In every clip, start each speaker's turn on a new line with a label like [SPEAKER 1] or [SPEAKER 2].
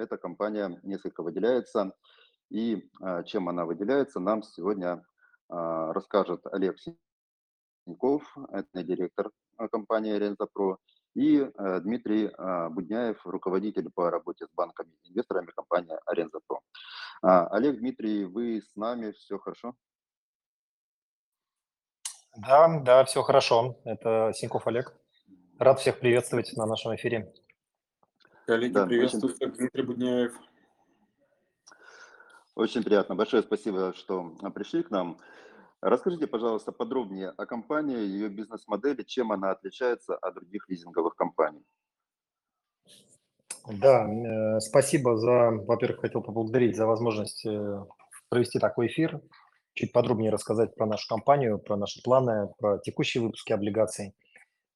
[SPEAKER 1] эта компания несколько выделяется. И чем она выделяется, нам сегодня расскажет Олег Синьков, это директор компании Аренза Про, и Дмитрий Будняев, руководитель по работе с банками и инвесторами компании Аренза Про. Олег, Дмитрий, вы с нами, все хорошо?
[SPEAKER 2] Да, да, все хорошо. Это Синьков Олег. Рад всех приветствовать на нашем эфире.
[SPEAKER 3] Коллеги, да, приветствую очень... Дмитрий Будняев.
[SPEAKER 1] Очень приятно. Большое спасибо, что пришли к нам. Расскажите, пожалуйста, подробнее о компании, ее бизнес-модели, чем она отличается от других лизинговых компаний.
[SPEAKER 2] Да, э, спасибо за, во-первых, хотел поблагодарить за возможность э, провести такой эфир, чуть подробнее рассказать про нашу компанию, про наши планы, про текущие выпуски облигаций –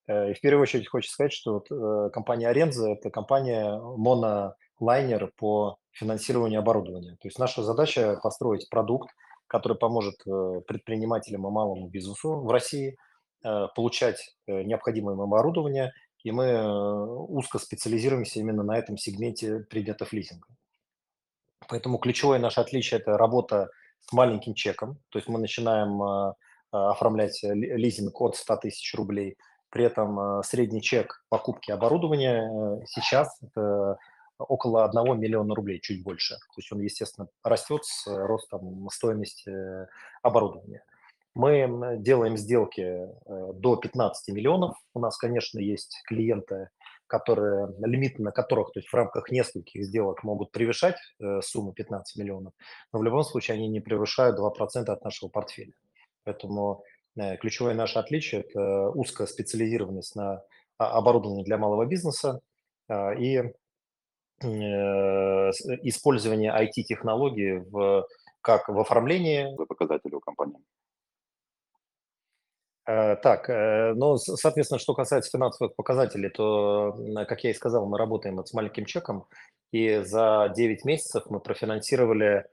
[SPEAKER 2] и в первую очередь хочется сказать, что вот, э, компания Аренза – это компания монолайнер по финансированию оборудования. То есть наша задача – построить продукт, который поможет э, предпринимателям и малому бизнесу в России получать необходимое им оборудование, и мы узко специализируемся именно на этом сегменте предметов лизинга. Поэтому ключевое наше отличие – это работа с маленьким чеком, то есть мы начинаем оформлять лизинг от 100 тысяч рублей – при этом э, средний чек покупки оборудования э, сейчас это около 1 миллиона рублей, чуть больше. То есть он, естественно, растет с ростом стоимости оборудования. Мы делаем сделки э, до 15 миллионов. У нас, конечно, есть клиенты, которые, лимиты на которых, то есть в рамках нескольких сделок могут превышать сумму 15 миллионов, но в любом случае они не превышают 2% от нашего портфеля. Поэтому Э, ключевое наше отличие – это узкая специализированность на а, оборудование для малого бизнеса а, и э, использование IT-технологий в, как в оформлении.
[SPEAKER 1] Показателей у компании.
[SPEAKER 2] Э, так, ну, соответственно, что касается финансовых показателей, то, как я и сказал, мы работаем с маленьким чеком, и за 9 месяцев мы профинансировали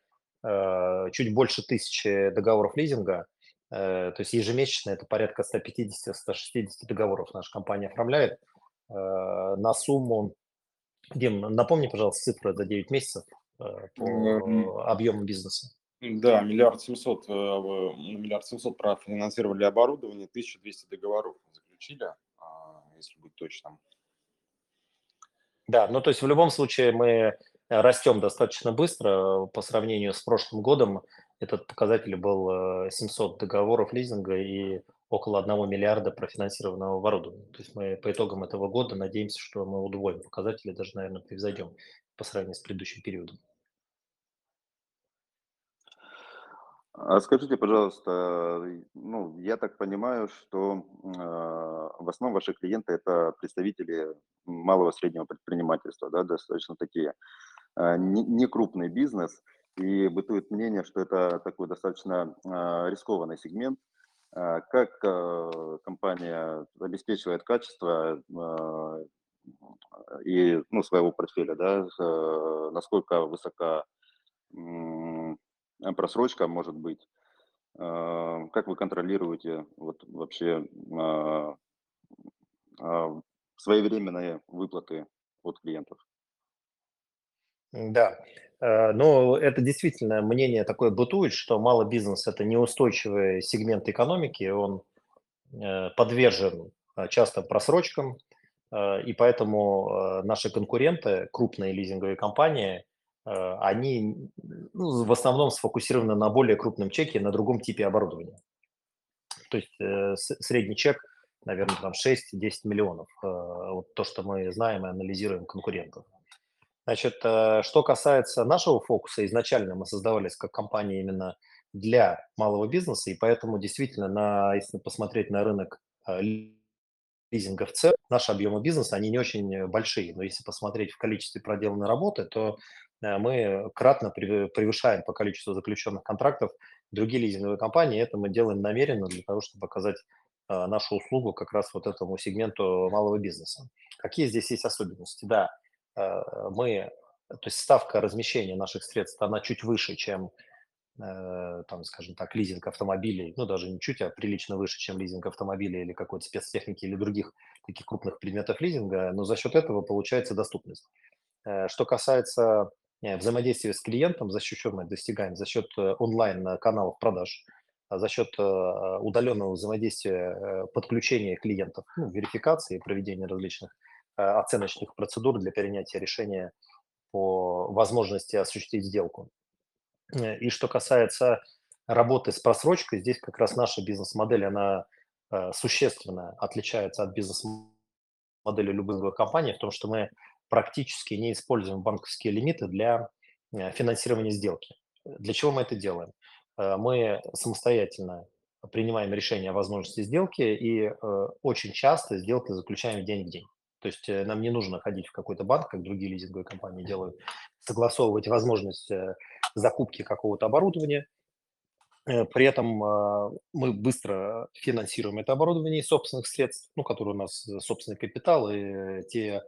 [SPEAKER 2] чуть больше тысячи договоров лизинга – Э, то есть ежемесячно это порядка 150-160 договоров наша компания оформляет э, на сумму, Дим, напомни, пожалуйста, цифры за 9 месяцев э, по объему бизнеса.
[SPEAKER 3] Да, миллиард семьсот, миллиард семьсот профинансировали оборудование, 1200 договоров заключили, а, если быть точным.
[SPEAKER 2] Да, ну то есть в любом случае мы растем достаточно быстро по сравнению с прошлым годом этот показатель был 700 э, договоров лизинга и около 1 миллиарда профинансированного оборудования. То есть мы по итогам этого года надеемся, что мы удвоим показатели, даже, наверное, превзойдем по сравнению с предыдущим периодом.
[SPEAKER 1] А скажите, пожалуйста, ну, я так понимаю, что э, в основном ваши клиенты это представители малого среднего предпринимательства, да, достаточно такие, э, не, не крупный бизнес – и бытует мнение, что это такой достаточно а, рискованный сегмент. А, как а, компания обеспечивает качество и ну, своего портфеля, да, насколько высока просрочка может быть, как вы контролируете вот вообще своевременные выплаты от клиентов?
[SPEAKER 2] Да, э, но это действительно мнение такое бытует, что малый бизнес – это неустойчивый сегмент экономики, он э, подвержен э, часто просрочкам, и поэтому наши конкуренты, крупные лизинговые компании, они ну, в основном сфокусированы на более крупном чеке, на другом типе оборудования. То есть средний чек, наверное, там 6-10 миллионов. Вот то, что мы знаем и анализируем конкурентов. Значит, э, что касается нашего фокуса, изначально мы создавались как компания именно для малого бизнеса, и поэтому действительно, на, если посмотреть на рынок э, лизинга в целом, наши объемы бизнеса, они не очень большие, но если посмотреть в количестве проделанной работы, то э, мы кратно превышаем по количеству заключенных контрактов другие лизинговые компании, это мы делаем намеренно для того, чтобы показать нашу услугу как раз вот этому сегменту малого бизнеса. Какие здесь есть особенности? Да, мы, то есть ставка размещения наших средств, она чуть выше, чем, э, там, скажем так, лизинг автомобилей, ну, даже не чуть, а прилично выше, чем лизинг автомобилей или какой-то спецтехники или других таких крупных предметов лизинга, но за счет этого получается доступность. Э, что касается э, взаимодействия с клиентом, за счет чего мы достигаем? За счет э, онлайн-каналов продаж, а за счет удаленного взаимодействия, подключения клиентов, ну, верификации, проведения различных оценочных процедур для принятия решения по возможности осуществить сделку. И что касается работы с просрочкой, здесь как раз наша бизнес-модель, она существенно отличается от бизнес-модели любой другой компании, в том, что мы практически не используем банковские лимиты для э, финансирования сделки. Для чего мы это делаем? Э, мы самостоятельно принимаем решение о возможности сделки и э, очень часто сделки заключаем день в день. То есть нам не нужно ходить в какой-то банк, как другие лизинговые компании делают, согласовывать возможность закупки какого-то оборудования. При этом мы быстро финансируем это оборудование из собственных средств, ну, которые у нас собственный капитал и те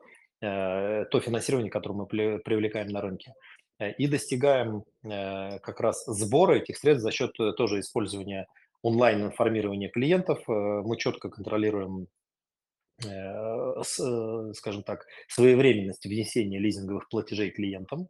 [SPEAKER 2] Э, то финансирование, которое мы привлекаем на рынке. Э, и достигаем э, как раз сбора этих средств за счет тоже использования онлайн-информирования клиентов. Мы четко контролируем скажем так, своевременность внесения лизинговых платежей клиентам,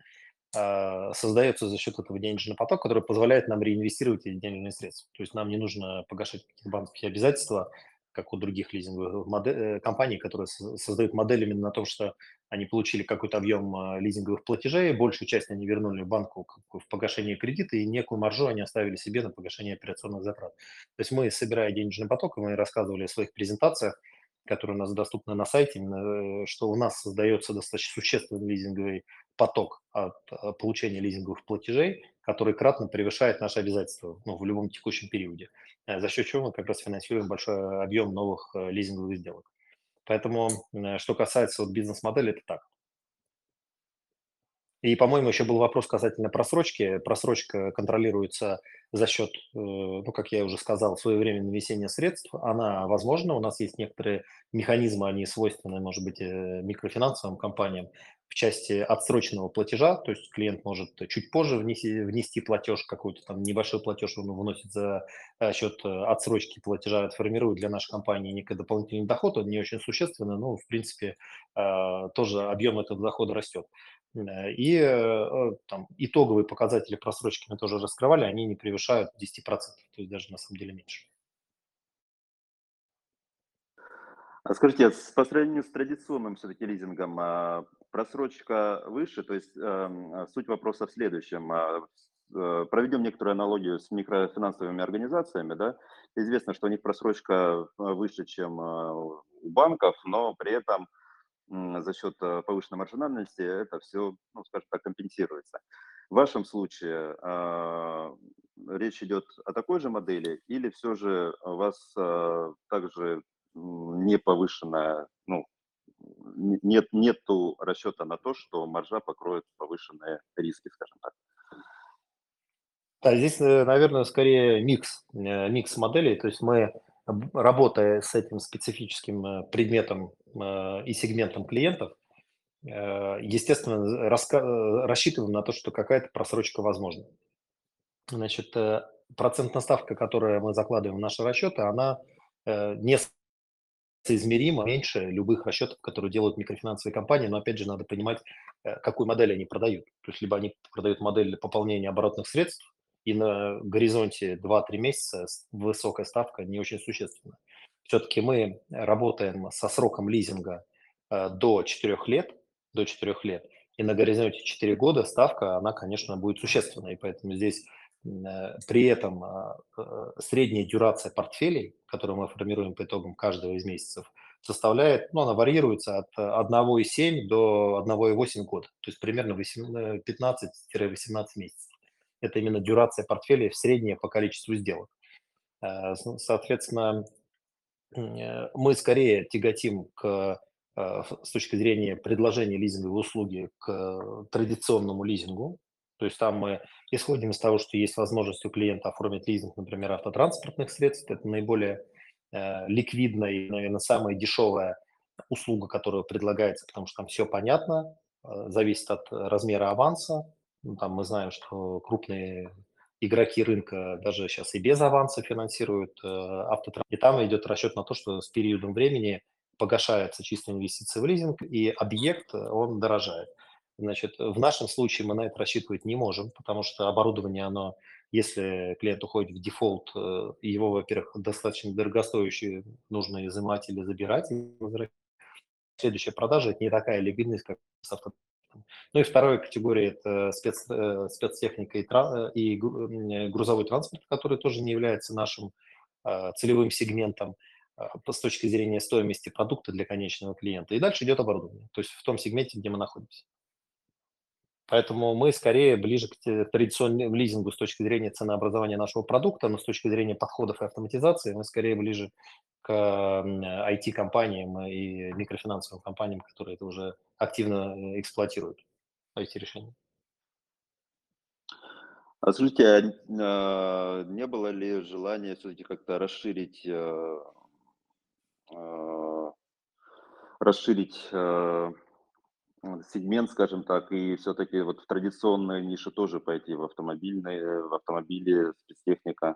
[SPEAKER 2] создается за счет этого денежный поток, который позволяет нам реинвестировать эти денежные средства. То есть нам не нужно погашать какие-то банковские обязательства, как у других лизинговых модель, э, компаний, которые создают модель именно на том, что они получили какой-то объем а, лизинговых платежей, большую часть они вернули банку в погашение кредита, и некую маржу они оставили себе на погашение операционных затрат. То есть мы, собирая денежный поток, мы рассказывали в своих презентациях, которые у нас доступны на сайте, э, что у нас создается достаточно существенный лизинговый поток от а, получения лизинговых платежей, который кратно превышает наши обязательства ну, в любом текущем периоде, э, за счет чего мы как раз финансируем большой объем новых э, лизинговых сделок. Поэтому, что касается вот бизнес-модели, это так. И, по-моему, еще был вопрос касательно просрочки. Просрочка контролируется за счет, э, ну, как я уже сказал, своевременного весения средств. Она возможна. У нас есть некоторые механизмы, они свойственны, может быть, микрофинансовым компаниям, в части отсроченного платежа, то есть клиент может чуть позже внести, внести платеж, какой-то там небольшой платеж он вносит за э, счет э, отсрочки платежа, формирует для нашей компании некий дополнительный доход, он не очень существенный, но в принципе э, тоже объем этого дохода растет. И там, итоговые показатели просрочки мы тоже раскрывали, они не превышают 10%, то есть даже на самом деле меньше.
[SPEAKER 1] А скажите, по сравнению с традиционным все-таки лизингом, а, просрочка выше, то есть эм, суть вопроса в следующем. А, э, проведем некоторую аналогию с микрофинансовыми организациями. Да? Известно, что у них просрочка э, выше, чем э, у банков, но при этом за счет повышенной маржинальности это все, ну, скажем так, компенсируется. В вашем случае речь идет о такой же модели или все же у вас также не повышенная, нет, нету расчета на то, что маржа покроет повышенные риски, скажем так.
[SPEAKER 2] Да, здесь, э, наверное, скорее микс, э, микс моделей. То есть мы, работая с этим специфическим э, предметом и сегментом клиентов, естественно, рассчитываем на то, что какая-то просрочка возможна. Значит, процентная ставка, которую мы закладываем в наши расчеты, она не соизмеримо меньше любых расчетов, которые делают микрофинансовые компании, но опять же надо понимать, э, какую модель они продают. То есть либо они продают модель пополнения оборотных средств, и на горизонте 2-3 месяца высокая ставка не очень существенна. Все-таки мы работаем со сроком лизинга э, до 4 лет, до 4 лет, и на горизонте 4 года ставка, она, конечно, будет существенной, и поэтому здесь при этом а, э, средняя дюрация портфелей, которую мы формируем по итогам каждого из месяцев, составляет, ну, она варьируется от 1,7 до 1,8 года, то есть примерно 15-18 месяцев. Это именно дюрация портфелей в среднее по количеству сделок. Э, соответственно, мы скорее тяготим к, с точки зрения предложения лизинговой услуги к традиционному лизингу, то есть там мы исходим из того, что есть возможность у клиента оформить лизинг, например, автотранспортных средств. Это наиболее э, ликвидная и, наверное, самая дешевая услуга, которая предлагается, потому что там все понятно, э, зависит от размера аванса. Ну, там мы знаем, что крупные игроки рынка даже сейчас и без аванса финансируют э, автотранспорт. И там идет расчет на то, что с периодом времени погашается чистая инвестиция в лизинг, и объект, он дорожает. Значит, в нашем случае мы на это рассчитывать не можем, потому что оборудование, оно, если клиент уходит в дефолт, э, его, во-первых, достаточно дорогостоящее, нужно изымать или забирать, и возвращать. Следующая продажа – это не такая ликвидность, как с автомобилем. Ну и вторая категория – это спец, э, спецтехника и, и грузовой транспорт, который тоже не является нашим целевым сегментом с точки зрения стоимости продукта для конечного клиента. И дальше идет оборудование, то есть в том сегменте, где мы находимся. Поэтому мы скорее ближе к традиционному лизингу с точки зрения ценообразования нашего продукта, но с точки зрения подходов и автоматизации мы скорее ближе к IT-компаниям и микрофинансовым компаниям, которые это уже активно э, эксплуатируют, эти решения.
[SPEAKER 1] А скажите, а, а не было ли желания все-таки как-то расширить, а, расширить сегмент, скажем так, и все-таки вот в традиционные ниши тоже пойти, в автомобильные, в автомобили, спецтехника?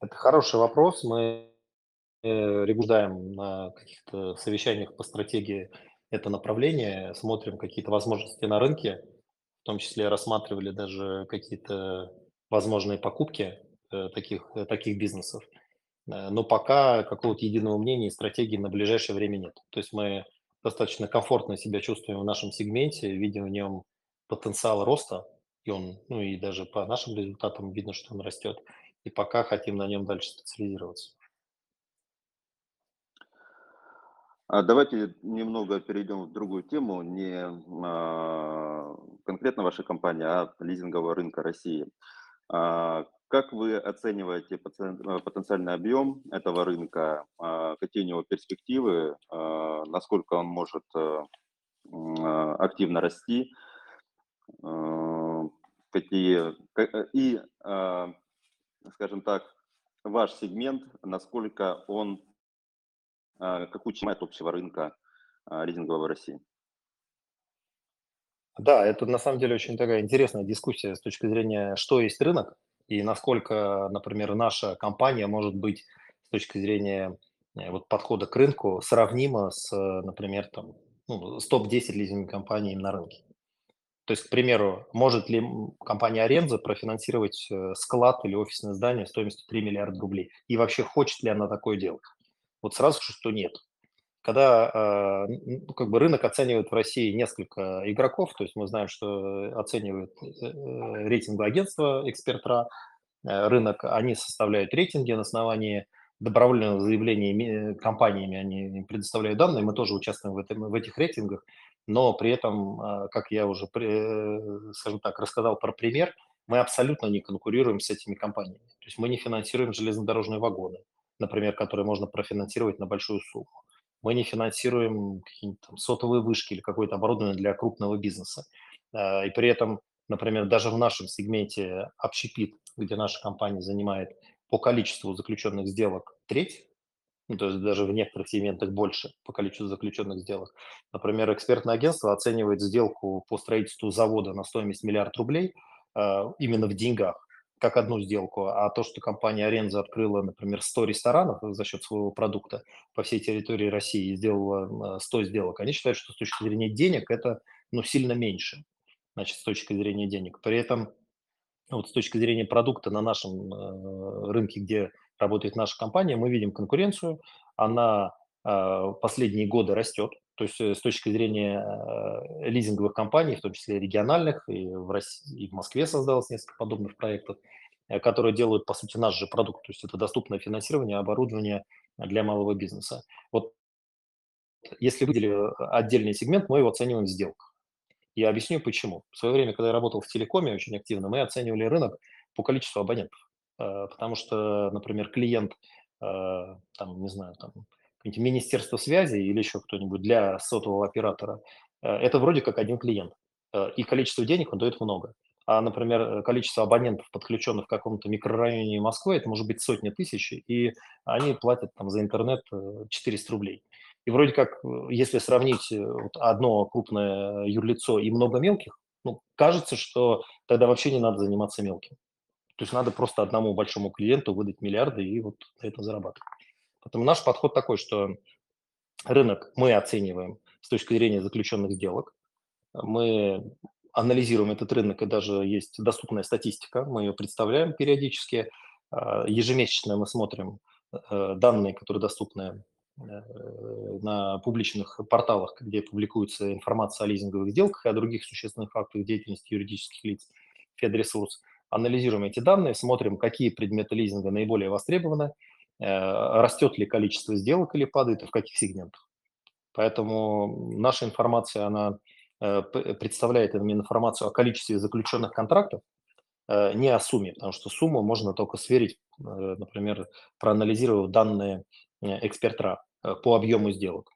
[SPEAKER 2] Это хороший вопрос. Мы э, регулируем на каких-то совещаниях по стратегии это направление, смотрим какие-то возможности на рынке, в том числе рассматривали даже какие-то возможные покупки э, таких, э, таких бизнесов. Э, но пока какого-то единого мнения и стратегии на ближайшее время нет. То есть мы достаточно комфортно себя чувствуем в нашем сегменте, видим в нем потенциал роста, и он, ну и даже по нашим результатам видно, что он растет, и пока хотим на нем дальше специализироваться.
[SPEAKER 1] А давайте немного перейдем в другую тему, не а, конкретно вашей компании, а лизингового рынка России. Как вы оцениваете э, потенциальный объем этого рынка? А, какие у него перспективы? А, насколько он может э, а, активно расти? Какие э, и, скажем так, ваш сегмент, насколько он, какую часть общего рынка лизингового в России?
[SPEAKER 2] Да, это на самом деле очень такая интересная дискуссия с точки зрения, что есть рынок, и насколько, например, наша компания может быть с точки зрения э, вот, подхода к рынку сравнима с, например, там, ну, с топ-10 лизинговыми компаниями на рынке. То есть, к примеру, может ли компания Аренза профинансировать э, склад или офисное здание стоимостью 3 миллиарда рублей? И вообще хочет ли она такое делать? Вот сразу что нет когда ну, как бы рынок оценивает в России несколько игроков, то есть мы знаем, что оценивает э, э, рейтинговое агентство «Экспертра», э, рынок, они составляют рейтинги на основании добровольного заявления компаниями, они предоставляют данные, мы тоже участвуем в, этом, в этих рейтингах, но при этом, а, как я уже, скажем так, рассказал про пример, мы абсолютно не конкурируем с этими компаниями. То есть мы не финансируем железнодорожные вагоны, например, которые можно профинансировать на большую сумму мы не финансируем какие-нибудь сотовые вышки или какое-то оборудование для крупного бизнеса. А, и при этом, например, даже в нашем сегменте общепит, где наша компания занимает по количеству заключенных сделок треть, ну, то есть даже в некоторых сегментах больше по количеству заключенных сделок. Например, экспертное агентство оценивает сделку по строительству завода на стоимость миллиард рублей э, именно в деньгах как одну сделку, а то, что компания Аренза открыла, например, 100 ресторанов за счет своего продукта по всей территории России и сделала 100 сделок, они считают, что с точки зрения денег это ну, сильно меньше, значит, с точки зрения денег. При этом вот с точки зрения продукта на нашем э, рынке, где работает наша компания, мы видим конкуренцию, она э, последние годы растет, то есть э, с точки зрения э, лизинговых компаний, в том числе региональных, и в, России, и в Москве создалось несколько подобных проектов, э, которые делают, по сути, наш же продукт. То есть это доступное финансирование, оборудование для малого бизнеса. Вот если выделили отдельный сегмент, мы его оцениваем в сделках. Я объясню почему. В свое время, когда я работал в телекоме очень активно, мы оценивали рынок по количеству абонентов. Потому что, например, клиент, там, не знаю, там, Министерство связи или еще кто-нибудь для сотового оператора, э, это вроде как один клиент. Э, и количество денег он дает много. А, например, э, количество абонентов, подключенных в каком-то микрорайоне Москвы, это может быть сотни тысяч, и они платят там за интернет 400 рублей. И вроде как, если сравнить вот одно крупное юрлицо и много мелких, ну, кажется, что тогда вообще не надо заниматься мелким. То есть надо просто одному большому клиенту выдать миллиарды и вот на это зарабатывать. Поэтому наш подход такой, что рынок мы оцениваем с точки зрения заключенных сделок. Мы анализируем этот рынок, и даже есть доступная статистика, мы ее представляем периодически. Ежемесячно мы смотрим данные, которые доступны на публичных порталах, где публикуется информация о лизинговых сделках и о других существенных фактах деятельности юридических лиц Федресурс. Анализируем эти данные, смотрим, какие предметы лизинга наиболее востребованы, растет ли количество сделок или падает, и в каких сегментах. Поэтому наша информация, она представляет именно информацию о количестве заключенных контрактов, не о сумме, потому что сумму можно только сверить, например, проанализировав данные экспертра э, по объему сделок.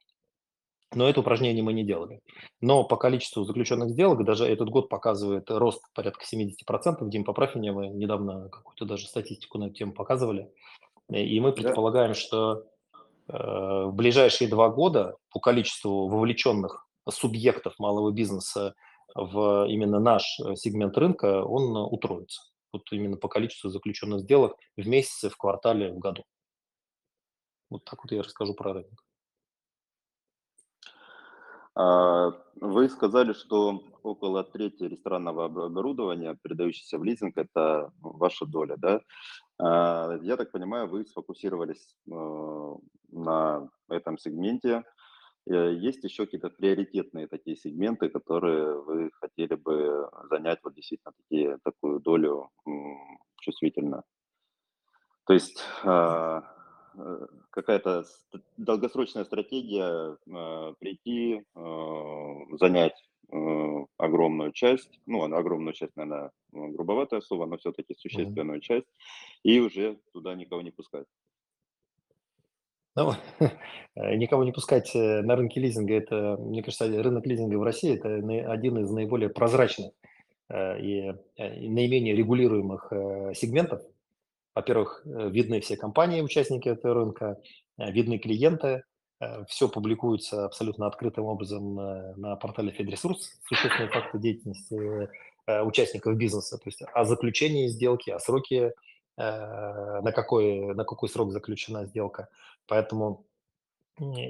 [SPEAKER 2] Но это упражнение мы не делали. Но по количеству заключенных сделок даже этот год показывает рост порядка 70%. Дим, поправь меня, мы недавно какую-то даже статистику на эту тему показывали. И мы предполагаем, да. что э, в ближайшие два года по количеству вовлеченных субъектов малого бизнеса в именно наш э, сегмент рынка, он утроится. Вот именно по количеству заключенных сделок в месяце, в квартале, в году. Вот так вот я расскажу про рынок.
[SPEAKER 1] А, вы сказали, что около трети ресторанного оборудования, передающегося в лизинг, это ваша доля, да? А, я так понимаю, вы сфокусировались э, на этом сегменте. Э, есть еще какие-то приоритетные такие сегменты, которые вы хотели бы занять вот действительно такие, такую долю чувствительно? То есть а, Э, какая-то долгосрочная стратегия прийти, занять огромную часть, ну, огромную часть, наверное, грубоватое слово, но все-таки существенную mm-hmm. часть, и уже туда никого не пускать.
[SPEAKER 2] Ну, никого не пускать на рынке лизинга, это, мне кажется, рынок лизинга в России – это один из наиболее прозрачных и наименее регулируемых сегментов во-первых, э, видны все компании, участники этого рынка, э, видны клиенты, э, все публикуется абсолютно открытым образом на портале Федресурс, существенные факты деятельности участников бизнеса, то есть о заключении сделки, о сроке, на какой, на какой срок заключена сделка. Поэтому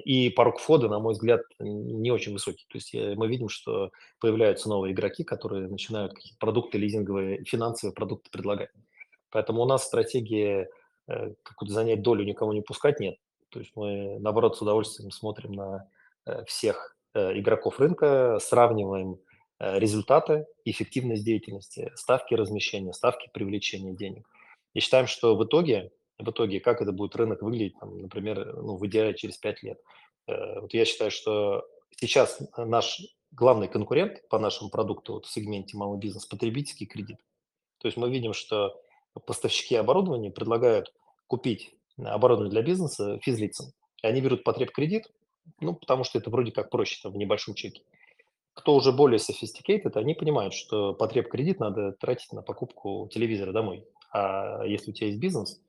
[SPEAKER 2] и порог входа, на мой взгляд, не очень высокий. То есть мы видим, что появляются новые игроки, которые начинают какие-то продукты лизинговые, финансовые продукты предлагать. Поэтому у нас стратегии э, какую-то занять долю никому не пускать нет. То есть мы, наоборот, с удовольствием смотрим на э, всех э, игроков рынка, сравниваем результаты, эффективность деятельности, ставки размещения, ставки привлечения денег. И считаем, что в итоге, в итоге как это будет рынок выглядеть, там, например, ну, в идеале через 5 лет. Вот я считаю, что сейчас наш главный конкурент по нашему продукту вот в сегменте малый бизнес – потребительский кредит. То есть мы видим, что поставщики оборудования предлагают купить оборудование для бизнеса физлицам. И они берут потреб кредит, ну, потому что это вроде как проще там, в небольшом чеке. Кто уже более sophisticated, они понимают, что потреб кредит надо тратить на покупку телевизора домой. А если у тебя есть бизнес,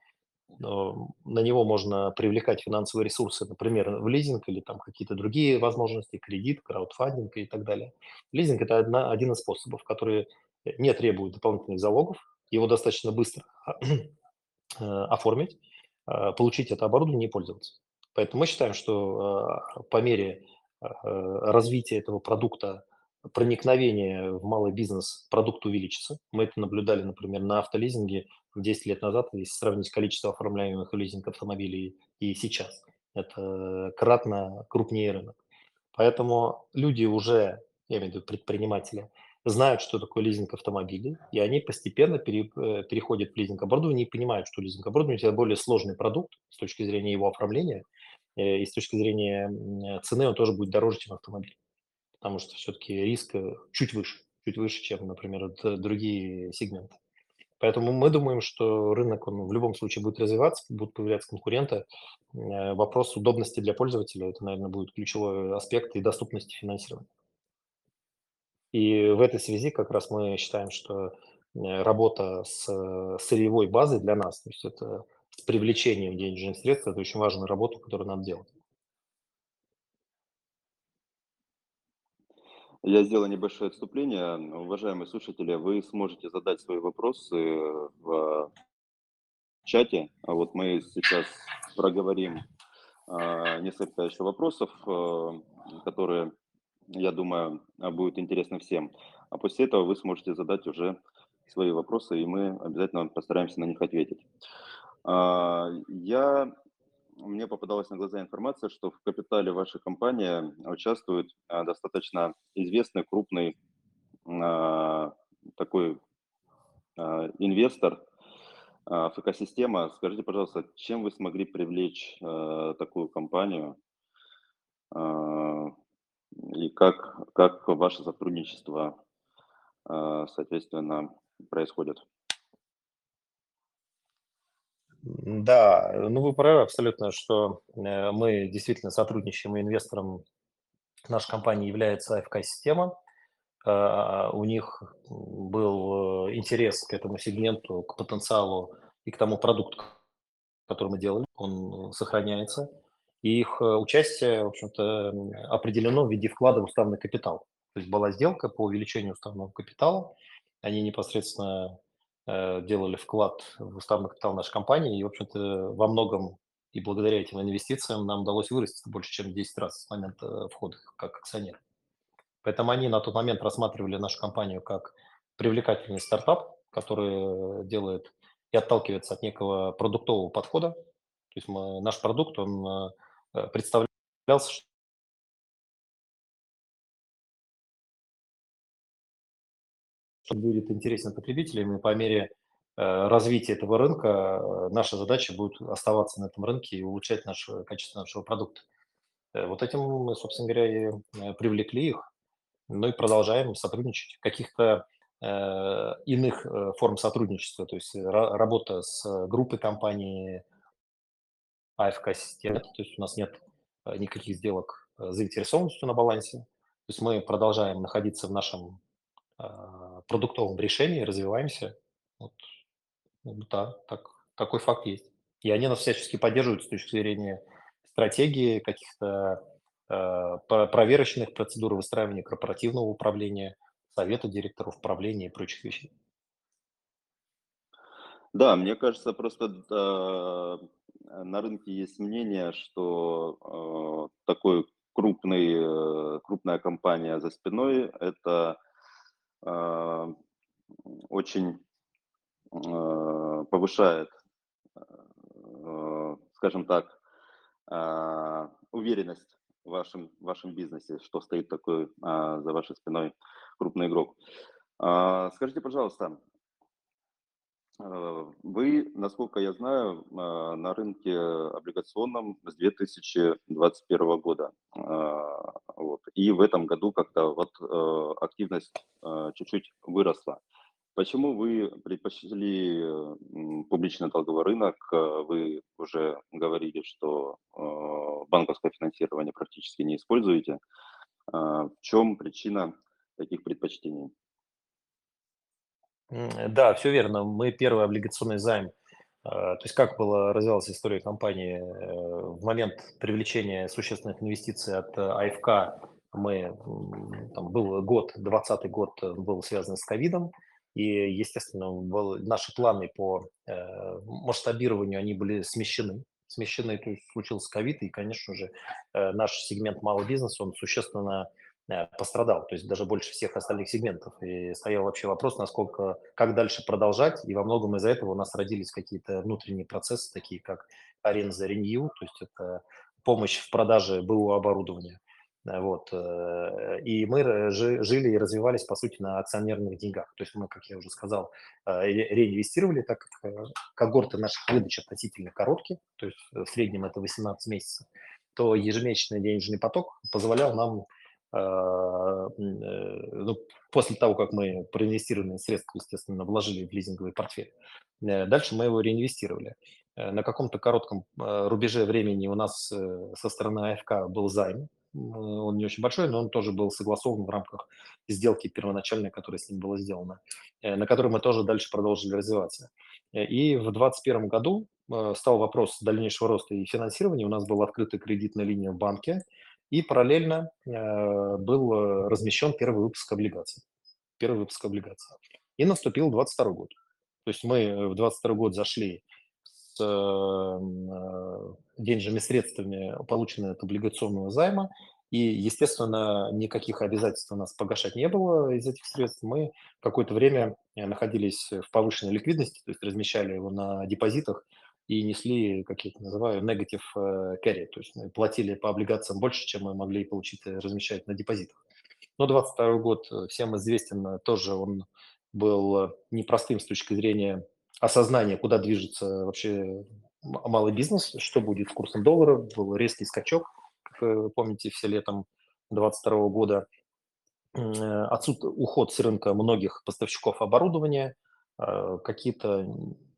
[SPEAKER 2] на него можно привлекать финансовые ресурсы, например, в лизинг или там какие-то другие возможности, кредит, краудфандинг и так далее. Лизинг – это одна, один из способов, который не требует дополнительных залогов, его достаточно быстро э, оформить, получить это оборудование и пользоваться. Поэтому мы считаем, что э, по мере развития этого продукта проникновение в малый бизнес продукт увеличится. Мы это наблюдали, например, на автолизинге 10 лет назад, если сравнить количество оформляемых в лизинг автомобилей и сейчас. Это кратно крупнее рынок. Поэтому люди уже, я имею в виду предприниматели, знают, что такое лизинг автомобилей, и они постепенно пере, э, переходят в лизинг оборудование и понимают, что лизинг оборудование – это более сложный продукт с точки зрения его оформления, э, и с точки зрения цены он тоже будет дороже, чем автомобиль. Потому что все-таки риск э, чуть выше, чуть выше, чем, например, другие сегменты. Поэтому мы думаем, что рынок он в любом случае будет развиваться, будут появляться конкуренты. Вопрос удобности для пользователя – это, наверное, будет ключевой аспект и доступности финансирования. И в этой связи как раз мы считаем, что э, работа с э, сырьевой базой для нас, то есть это с привлечением денежных средств, это очень важная работа, которую надо делать.
[SPEAKER 1] Я сделаю небольшое отступление. Уважаемые слушатели, вы сможете задать свои вопросы в чате. А вот мы сейчас проговорим а, несколько еще вопросов, э, которые я думаю, а, будет интересно всем. А после этого вы сможете задать уже свои вопросы, и мы обязательно постараемся на них ответить. А, я, мне попадалась на глаза информация, что в капитале вашей компании участвует а, достаточно известный крупный такой инвестор, экосистема. Скажите, пожалуйста, чем вы смогли привлечь такую компанию? И как, как ваше сотрудничество, соответственно, происходит?
[SPEAKER 2] Да, ну вы правы абсолютно, что э, мы действительно сотрудничаем и инвестором нашей компании является АФК-система. А, у них был э, интерес к этому сегменту, к потенциалу и к тому продукту, который мы делали, он сохраняется. И их э, участие, в общем-то, определено в виде вклада в уставный капитал. То есть была сделка по увеличению уставного капитала, они непосредственно Э, делали вклад в уставный капитал нашей компании, и, в общем-то, во многом и благодаря этим инвестициям нам удалось вырасти больше, чем 10 раз с момента входа как акционер. Поэтому они на тот момент рассматривали нашу компанию как привлекательный стартап, который делает и отталкивается от некого продуктового подхода. То есть мы, наш продукт, он э, представлялся, будет интересен потребителям, и по мере э, развития этого рынка э, наша задача будет оставаться на этом рынке и улучшать наше, качество нашего продукта. Вот этим мы, собственно говоря, и привлекли их, ну и продолжаем сотрудничать. Каких-то иных форм сотрудничества, то есть работа с группой компаний АФК-системы, то есть у нас нет никаких сделок заинтересованностью на балансе, то есть мы продолжаем находиться в нашем а, продуктовом решении, развиваемся. Вот, ну да, так, такой факт есть. И они нас всячески поддерживают с точки зрения стратегии, каких-то э, проверочных процедур выстраивания корпоративного управления, совета директоров управления и прочих вещей.
[SPEAKER 1] Да, мне кажется, просто э, на рынке есть мнение, что э, такой крупный, э, крупная компания за спиной – это а, очень а, повышает, а, скажем так, уверенность в вашем, в вашем бизнесе, что стоит такой за вашей спиной крупный игрок. Скажите, пожалуйста, вы, насколько я знаю, на рынке облигационном с 2021 года. Вот. И в этом году как-то вот э, активность э, чуть-чуть выросла. Почему вы предпочли публичный долговой рынок? Э, вы уже говорили, что банковское финансирование практически не используете. В чем причина таких предпочтений?
[SPEAKER 2] Да, все верно. Мы первый облигационный займ а, то есть как была развивалась история компании? Э, в момент привлечения существенных инвестиций от э, АФК, мы, там был год, 20 год э, был связан с ковидом, и, естественно, наши планы по масштабированию, они были смещены, смещены, то есть случился ковид, и, конечно же, наш сегмент малого бизнеса, он существенно пострадал, то есть даже больше всех остальных сегментов. И стоял вообще вопрос, насколько, как дальше продолжать, и во многом из-за этого у нас родились какие-то внутренние процессы, такие как аренда за Renew, то есть это помощь в продаже БУ оборудования. Э, вот. Э, и мы жили и развивались, по сути, на акционерных деньгах. То есть мы, как я уже сказал, реинвестировали, так как когорты наших выдач относительно короткие, то есть в среднем это 18 месяцев, то ежемесячный денежный поток позволял нам э, ну, после того, как мы проинвестированные средства, естественно, вложили в лизинговый портфель, э, дальше мы его реинвестировали. Э, на каком-то коротком рубеже времени у нас со стороны АФК был займ, он не очень большой, но он тоже был согласован в рамках сделки первоначальной, которая с ним была сделана, на которой мы тоже дальше продолжили развиваться. И в 2021 году стал вопрос дальнейшего роста и финансирования. У нас была открыта кредитная линия в банке, и параллельно э, был э, размещен первый выпуск облигаций. Первый выпуск облигаций. И наступил 22 год. То есть мы в 22 год зашли с э, денежными средствами, полученными от облигационного займа, И, естественно, никаких обязательств у нас погашать не было из этих средств. Мы какое-то время находились в повышенной ликвидности, то есть размещали его на депозитах и несли, как я это называю, negative carry, то есть мы платили по облигациям больше, чем мы могли получить, размещать на депозитах. Но 22 год всем известен, тоже он был непростым с точки зрения осознания, куда движется вообще малый бизнес, что будет с курсом доллара, был резкий скачок, как вы помните, все летом 2022 года, отсюда уход с рынка многих поставщиков оборудования, какие-то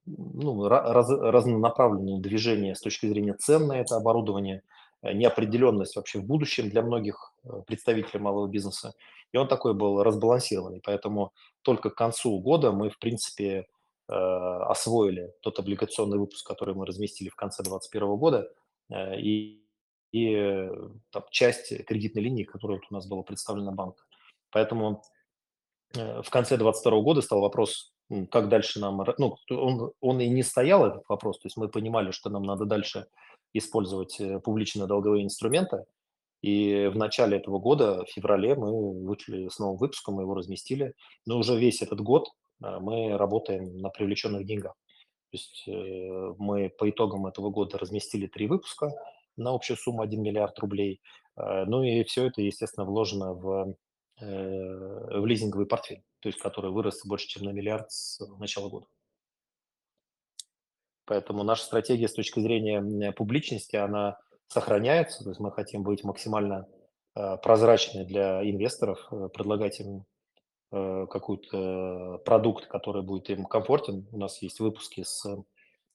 [SPEAKER 2] ну, раз, разнонаправленные движения с точки зрения цен на это оборудование, неопределенность вообще в будущем для многих э, представителей малого бизнеса. И он такой был разбалансированный. Поэтому только к концу года мы, в принципе, э, освоили тот облигационный выпуск, который мы разместили в конце 2021 года, э, и, и там, часть кредитной линии, которая вот у нас была представлена банком. Поэтому в конце 2022 года стал вопрос, как дальше нам... Ну, он, он и не стоял, этот вопрос, то есть мы понимали, что нам надо дальше использовать э, публичные долговые инструменты. И в начале этого года, в феврале, мы вышли с новым выпуском, мы его разместили. Но уже весь этот год э, мы работаем на привлеченных деньгах. То есть э, мы по итогам этого года разместили три выпуска на общую сумму 1 миллиард рублей. Ну и все это, естественно, вложено в, в лизинговый портфель, то есть который вырос больше, чем на миллиард с начала года. Поэтому наша стратегия с точки зрения публичности, она сохраняется. То есть мы хотим быть максимально э, прозрачны для инвесторов, э, предлагать им э, какой-то продукт, который будет им комфортен. У нас есть выпуски с,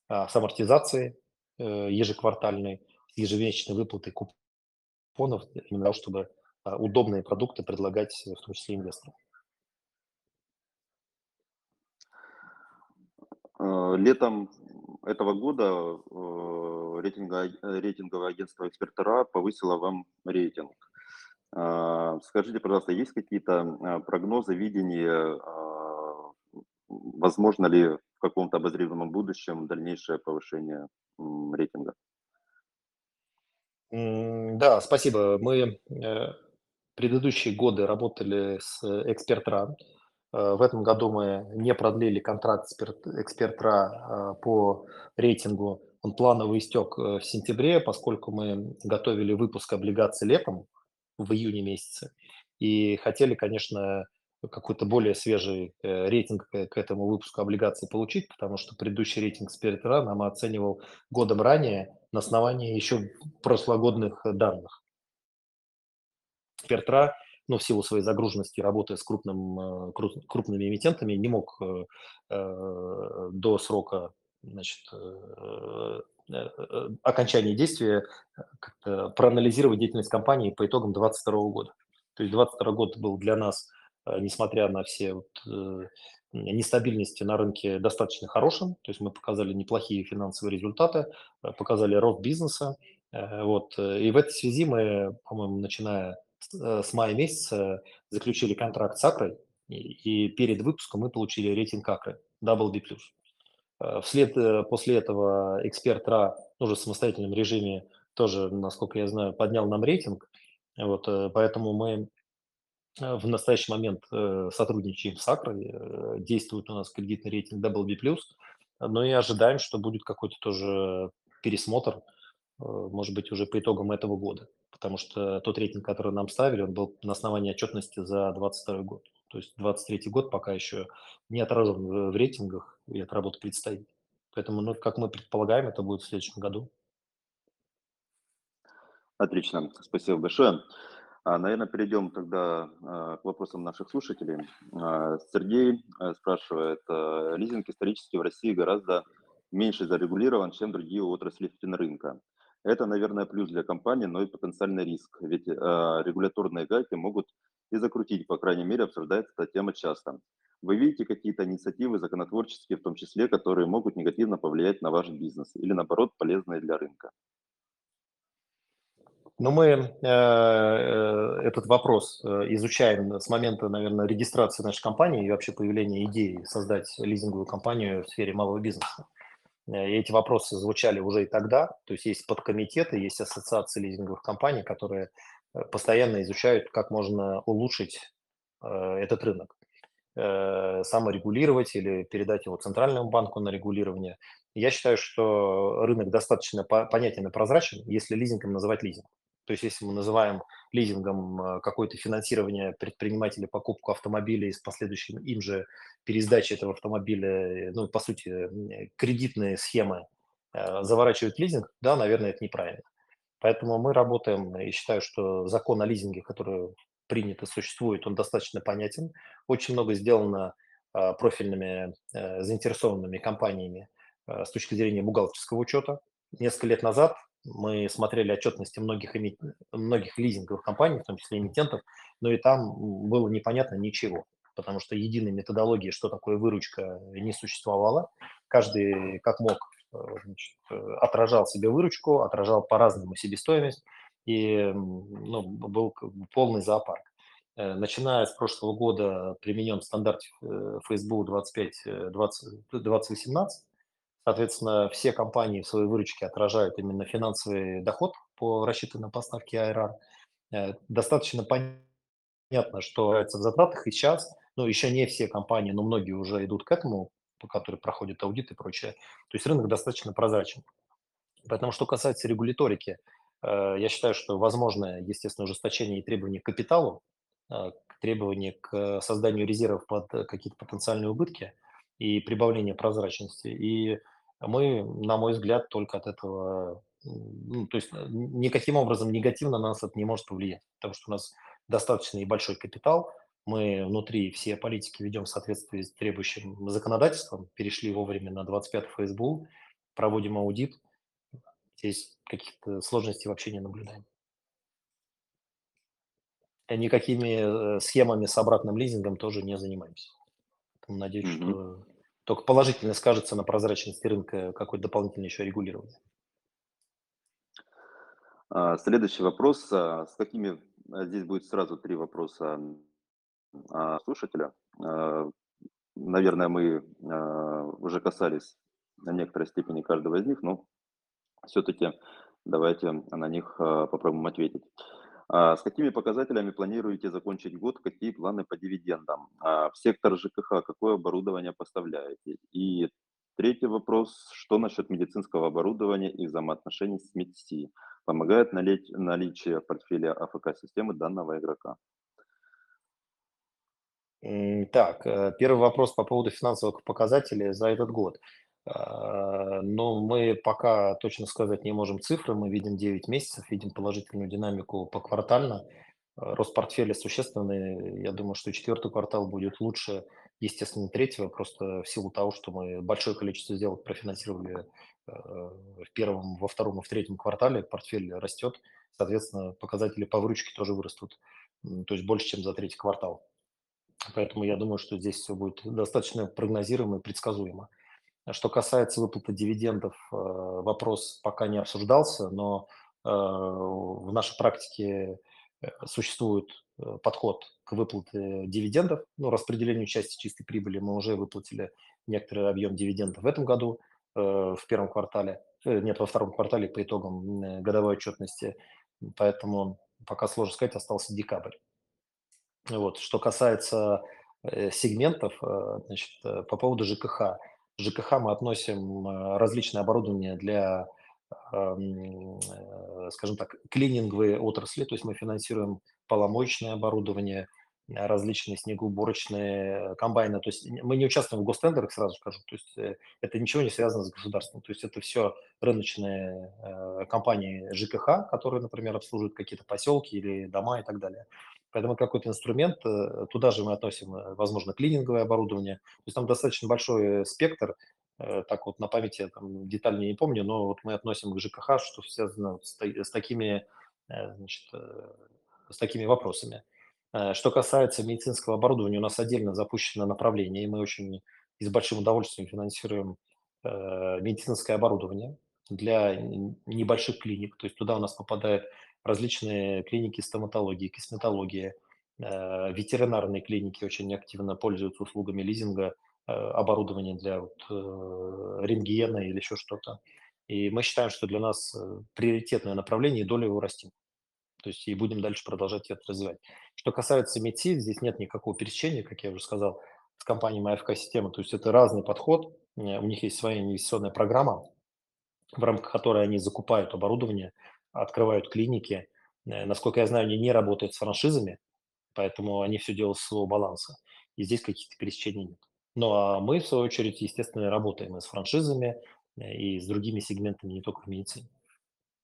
[SPEAKER 2] с амортизацией ежеквартальной, с ежемесячной выплатой купонов, именно того, чтобы удобные продукты предлагать в том числе инвесторам.
[SPEAKER 1] Летом этого года э, рейтинговое, рейтинговое агентство «Экспертора» повысило вам рейтинг. Э, скажите, пожалуйста, есть какие-то э, прогнозы, видения, э, возможно ли в каком-то обозримом будущем дальнейшее повышение э, рейтинга?
[SPEAKER 2] Да, спасибо. Мы э, предыдущие годы работали с «Экспертра», Э, в этом году мы не продлили контракт экспертра э, по рейтингу. Он планово истек э, в сентябре, поскольку мы готовили выпуск облигаций летом в июне месяце. И хотели, конечно, какой-то более свежий рейтинг к этому выпуску облигаций получить, потому что предыдущий рейтинг экспертра нам оценивал годом ранее на основании еще прошлогодных данных. Экспертра ну, в силу своей загруженности, работая с крупным, э, крупными эмитентами, не мог э, э, до срока значит, окончания действия проанализировать деятельность компании по итогам 2022 года. То есть 2022 год был для нас, несмотря на все вот, нестабильности на рынке, достаточно хорошим. То есть мы показали неплохие финансовые результаты, показали рост бизнеса. Вот. И в этой связи мы, по-моему, начиная с мая месяца заключили контракт с Акрой, и, перед выпуском мы получили рейтинг Акры, Double B+. Э, вслед э, после этого эксперт РА уже в самостоятельном режиме тоже, насколько я знаю, поднял нам рейтинг. Вот, поэтому мы в настоящий момент сотрудничаем с Акрой, действует у нас кредитный рейтинг Double B+, но и ожидаем, что будет какой-то тоже пересмотр, может быть, уже по итогам этого года потому что тот рейтинг, который нам ставили, он был на основании отчетности за 2022 год. То есть 2023 год пока еще не отражен в рейтингах, и эта работа предстоит. Поэтому, ну, как мы предполагаем, это будет в следующем году.
[SPEAKER 1] Отлично, спасибо большое. А, наверное, перейдем тогда а, к вопросам наших слушателей. А, Сергей спрашивает, лизинг исторически в России гораздо меньше зарегулирован, чем другие отрасли рынка. Это, наверное, плюс для компании, но и потенциальный риск, ведь э, регуляторные гайки могут и закрутить, по крайней мере, обсуждается эта тема часто. Вы видите какие-то инициативы законотворческие, в том числе, которые могут негативно повлиять на ваш бизнес или, наоборот, полезные для рынка?
[SPEAKER 2] Ну, мы э, э этот вопрос э, изучаем с момента, наверное, регистрации нашей компании и вообще появления идеи создать лизинговую компанию в сфере малого бизнеса. Э, и эти вопросы звучали уже и тогда. То есть есть подкомитеты, есть ассоциации лизинговых компаний, которые постоянно изучают, как можно улучшить этот рынок. Саморегулировать или передать его центральному банку на регулирование. Я считаю, что рынок достаточно понятен и прозрачен, если лизингом называть лизинг. То есть если мы называем лизингом э, какое-то финансирование предпринимателя, покупку автомобиля и с последующим им же пересдачей этого автомобиля, э, ну, по сути, кредитные схемы э, заворачивают лизинг, да, наверное, это неправильно. Поэтому мы работаем и считаю, что закон о лизинге, который принят и существует, он достаточно понятен. Очень много сделано профильными заинтересованными компаниями с точки зрения бухгалтерского учета. Несколько лет назад мы смотрели отчетности многих, многих лизинговых компаний, в том числе эмитентов, но и там было непонятно ничего, потому что единой методологии, что такое выручка, не существовало. Каждый, как мог, э, значит, э, отражал себе выручку, отражал по-разному себестоимость, и ну, был полный зоопарк. Э, начиная с прошлого года применен стандарт Facebook 25 20, 2018, Соответственно, все компании в своей выручке отражают именно финансовый доход по рассчитанной поставке IRR. Э, достаточно понятно, что в затратах и сейчас, ну, еще не все компании, но многие уже идут к этому, по которым проходят аудит и прочее. То есть рынок достаточно прозрачен. Поэтому, что касается регуляторики, э, я считаю, что возможно, естественно, ужесточение и требования к капиталу, э, требования к созданию резервов под какие-то потенциальные убытки и прибавление прозрачности. И мы, на мой взгляд, только от этого, ну, то есть э, никаким образом негативно на нас это не может повлиять, потому что у нас достаточно и большой капитал, мы внутри все политики ведем в соответствии с требующим законодательством, перешли вовремя на 25 ФСБУ, проводим аудит, здесь каких-то сложностей вообще не наблюдаем. Никакими э, схемами с обратным лизингом тоже не занимаемся. Надеюсь, mm-hmm. что только положительно скажется на прозрачности рынка какое-то дополнительное еще регулирование.
[SPEAKER 1] А, следующий вопрос. А, с какими... А, здесь будет сразу три вопроса слушателя. Наверное, мы уже касались на некоторой степени каждого из них, но все-таки давайте на них попробуем ответить. А с какими показателями планируете закончить год? Какие планы по дивидендам? А в сектор ЖКХ какое оборудование поставляете? И третий вопрос. Что насчет медицинского оборудования и взаимоотношений с МИДСИ? Помогает наличие в портфеле АФК-системы данного игрока?
[SPEAKER 2] Так, э, первый вопрос по поводу финансовых показателей за этот год. А, но мы пока точно сказать не можем цифры. Мы видим 9 месяцев, видим положительную динамику по квартально. А, рост портфеля существенный. Я думаю, что четвертый квартал будет лучше, естественно, третьего, просто в силу того, что мы большое количество сделок профинансировали а, в первом, во втором и в третьем квартале. Портфель растет, соответственно, показатели по выручке тоже вырастут, то есть больше, чем за третий квартал. Поэтому я думаю, что здесь все будет достаточно прогнозируемо и предсказуемо. Что касается выплаты дивидендов, э, вопрос пока не обсуждался, но э, в нашей практике э, существует подход к выплате дивидендов, ну, распределению части чистой прибыли. Мы уже выплатили некоторый объем дивидендов в этом году, в первом квартале, нет, во втором квартале по итогам годовой отчетности, поэтому пока сложно сказать, остался декабрь. Вот. Что касается сегментов, значит, по поводу ЖКХ – ЖКХ мы относим э, различное оборудование для, эм, э, скажем так, клининговые отрасли, то есть мы финансируем поломоечное оборудование, различные снегоуборочные комбайны. То есть мы не участвуем в гостендерах, сразу скажу. То есть э, это ничего не связано с государством. То есть это все рыночные компании ЖКХ, которые, например, обслуживают какие-то поселки или дома и так далее. Поэтому какой-то инструмент, э, туда же мы относим, э, возможно, клининговое оборудование. То есть там достаточно большой спектр, э, так вот на памяти там, детально не помню, но вот мы относим к ЖКХ, что связано с, с, такими, значит, с такими вопросами. Что касается медицинского оборудования, у нас отдельно запущено направление, и мы очень и с большим удовольствием финансируем медицинское оборудование для небольших клиник. То есть туда у нас попадает различные клиники стоматологии, косметологии, э, ветеринарные клиники очень активно пользуются услугами лизинга э, оборудования для вот, э, рентгена или еще что-то. И мы считаем, что для нас приоритетное направление и доля его растет. То есть и будем дальше продолжать это развивать. Что касается MedSeed, здесь нет никакого пересечения, как я уже сказал, с компанией АФК-система. То есть это разный подход. У них есть своя инвестиционная программа, в рамках которой они закупают оборудование, открывают клиники. Насколько я знаю, они не работают с франшизами, поэтому они все делают с своего баланса. И здесь каких-то пересечений нет. Ну а мы, в свою очередь, естественно, работаем и с франшизами, и с другими сегментами, не только в медицине.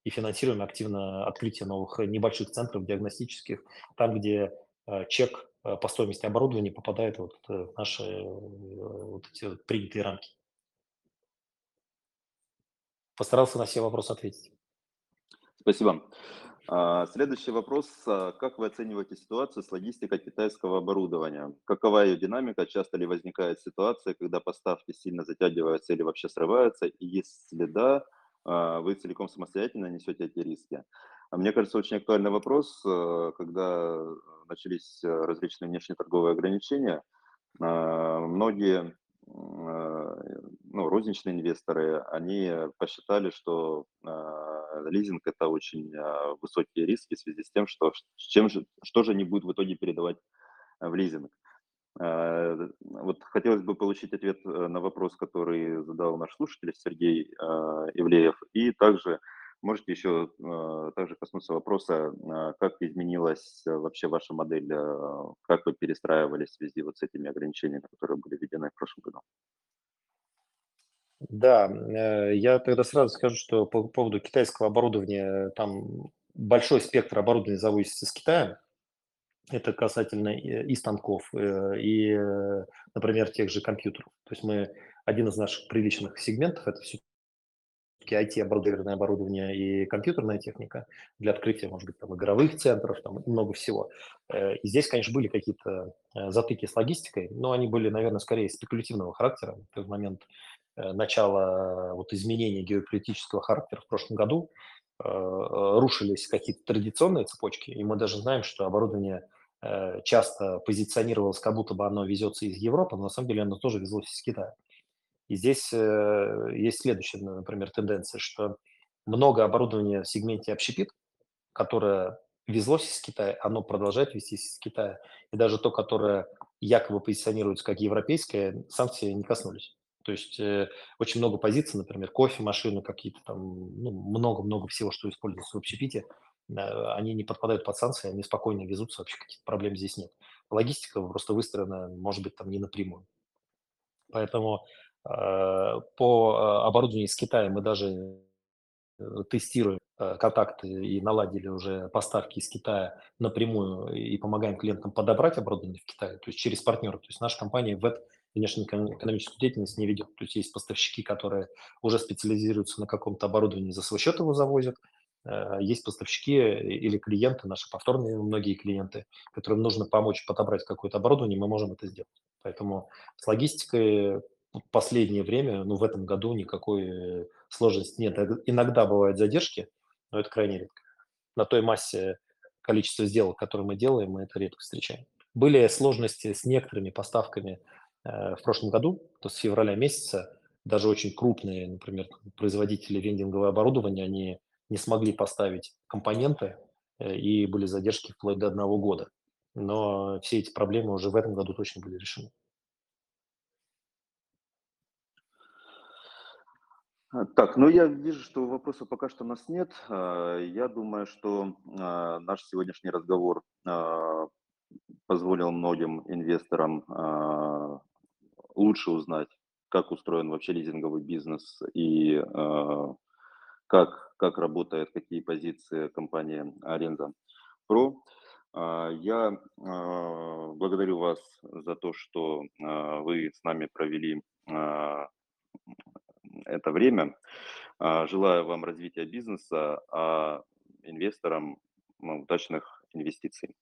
[SPEAKER 2] И финансируем активно открытие новых небольших центров диагностических, там, где чек по стоимости оборудования попадает вот в наши вот эти вот принятые рамки. Постарался на все вопросы ответить.
[SPEAKER 1] Спасибо. Следующий вопрос. Как вы оцениваете ситуацию с логистикой китайского оборудования? Какова ее динамика? Часто ли возникает ситуация, когда поставки сильно затягиваются или вообще срываются? И если да, вы целиком самостоятельно несете эти риски? Мне кажется, очень актуальный вопрос, когда начались различные внешнеторговые ограничения. Многие ну, розничные инвесторы, они посчитали, что лизинг это очень э, высокие риски в связи с тем, что, чем же, что же они будут в итоге передавать в лизинг. Э, вот хотелось бы получить ответ на вопрос, который задал наш слушатель Сергей э, Ивлеев, и также можете еще э, также коснуться вопроса, э, как изменилась вообще ваша модель, э, как вы перестраивались в связи вот с этими ограничениями, которые были введены в прошлом году.
[SPEAKER 2] Да, э, я тогда сразу скажу, что по поводу китайского оборудования, там большой спектр оборудования завозится из Китая. Это касательно и станков, э, и, например, тех же компьютеров. То есть мы один из наших приличных сегментов это все IT-оборудованное оборудование и компьютерная техника для открытия, может быть, там, игровых центров, там много всего. Э, и здесь, конечно, были какие-то затыки с логистикой, но они были, наверное, скорее спекулятивного характера. В момент Э, начала вот изменения геополитического характера в прошлом году э, рушились какие-то традиционные цепочки, и мы даже знаем, что оборудование э, часто позиционировалось, как будто бы оно везется из Европы, но на самом деле оно тоже везлось из Китая. И здесь есть следующая, например, тенденция, что много оборудования в сегменте общепит, которое везлось из Китая, оно продолжает везтись из Китая. И даже то, которое якобы позиционируется как европейское, санкции не коснулись. То есть э, очень много позиций, например, кофемашины какие-то там, ну, много-много всего, что используется в общепите, э, они не подпадают под санкции, они спокойно везутся, вообще каких-то проблем здесь нет. Логистика просто выстроена, может быть, там не напрямую. Поэтому э, по э, оборудованию из Китая мы даже э, тестируем э, контакты и наладили уже поставки из Китая напрямую и помогаем клиентам подобрать оборудование в Китае, то есть через партнеров. То есть наша компания в этом внешнеэкономическую деятельность не ведет. То есть есть поставщики, которые уже специализируются на каком-то оборудовании, за свой счет его завозят. Э, есть поставщики или клиенты, наши повторные многие клиенты, которым нужно помочь подобрать какое-то оборудование, мы можем это сделать. Поэтому с логистикой в последнее время, ну, в этом году никакой сложности нет. Иногда бывают задержки, но это крайне редко. На той массе количества сделок, которые мы делаем, мы это редко встречаем. Были сложности с некоторыми поставками Э, в прошлом году, то с февраля месяца, даже очень крупные, например, производители вендингового оборудования, они не смогли поставить компоненты э, и были задержки вплоть до одного года. Но все эти проблемы уже в этом году точно были решены.
[SPEAKER 1] А, так, ну я вижу, что вопросов пока что у нас нет. А, я думаю, что а, наш сегодняшний разговор позволил многим инвесторам лучше узнать, как устроен вообще лизинговый бизнес и э, как, как работает, какие позиции компании Аренда Про. Э, я э, благодарю вас за то, что э, вы с нами провели это время. Желаю вам развития бизнеса, а инвесторам ну, удачных инвестиций.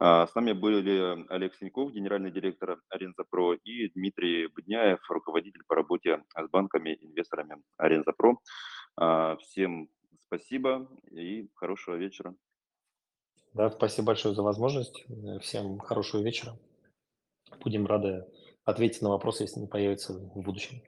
[SPEAKER 1] А, с нами были Олег Синьков, генеральный директор Арензапро, и Дмитрий Будняев, руководитель по работе с банками, инвесторами Арензапро. А, всем спасибо и хорошего вечера.
[SPEAKER 2] Да, спасибо большое за возможность. Всем хорошего вечера. Будем рады ответить на вопросы, если они появятся в будущем.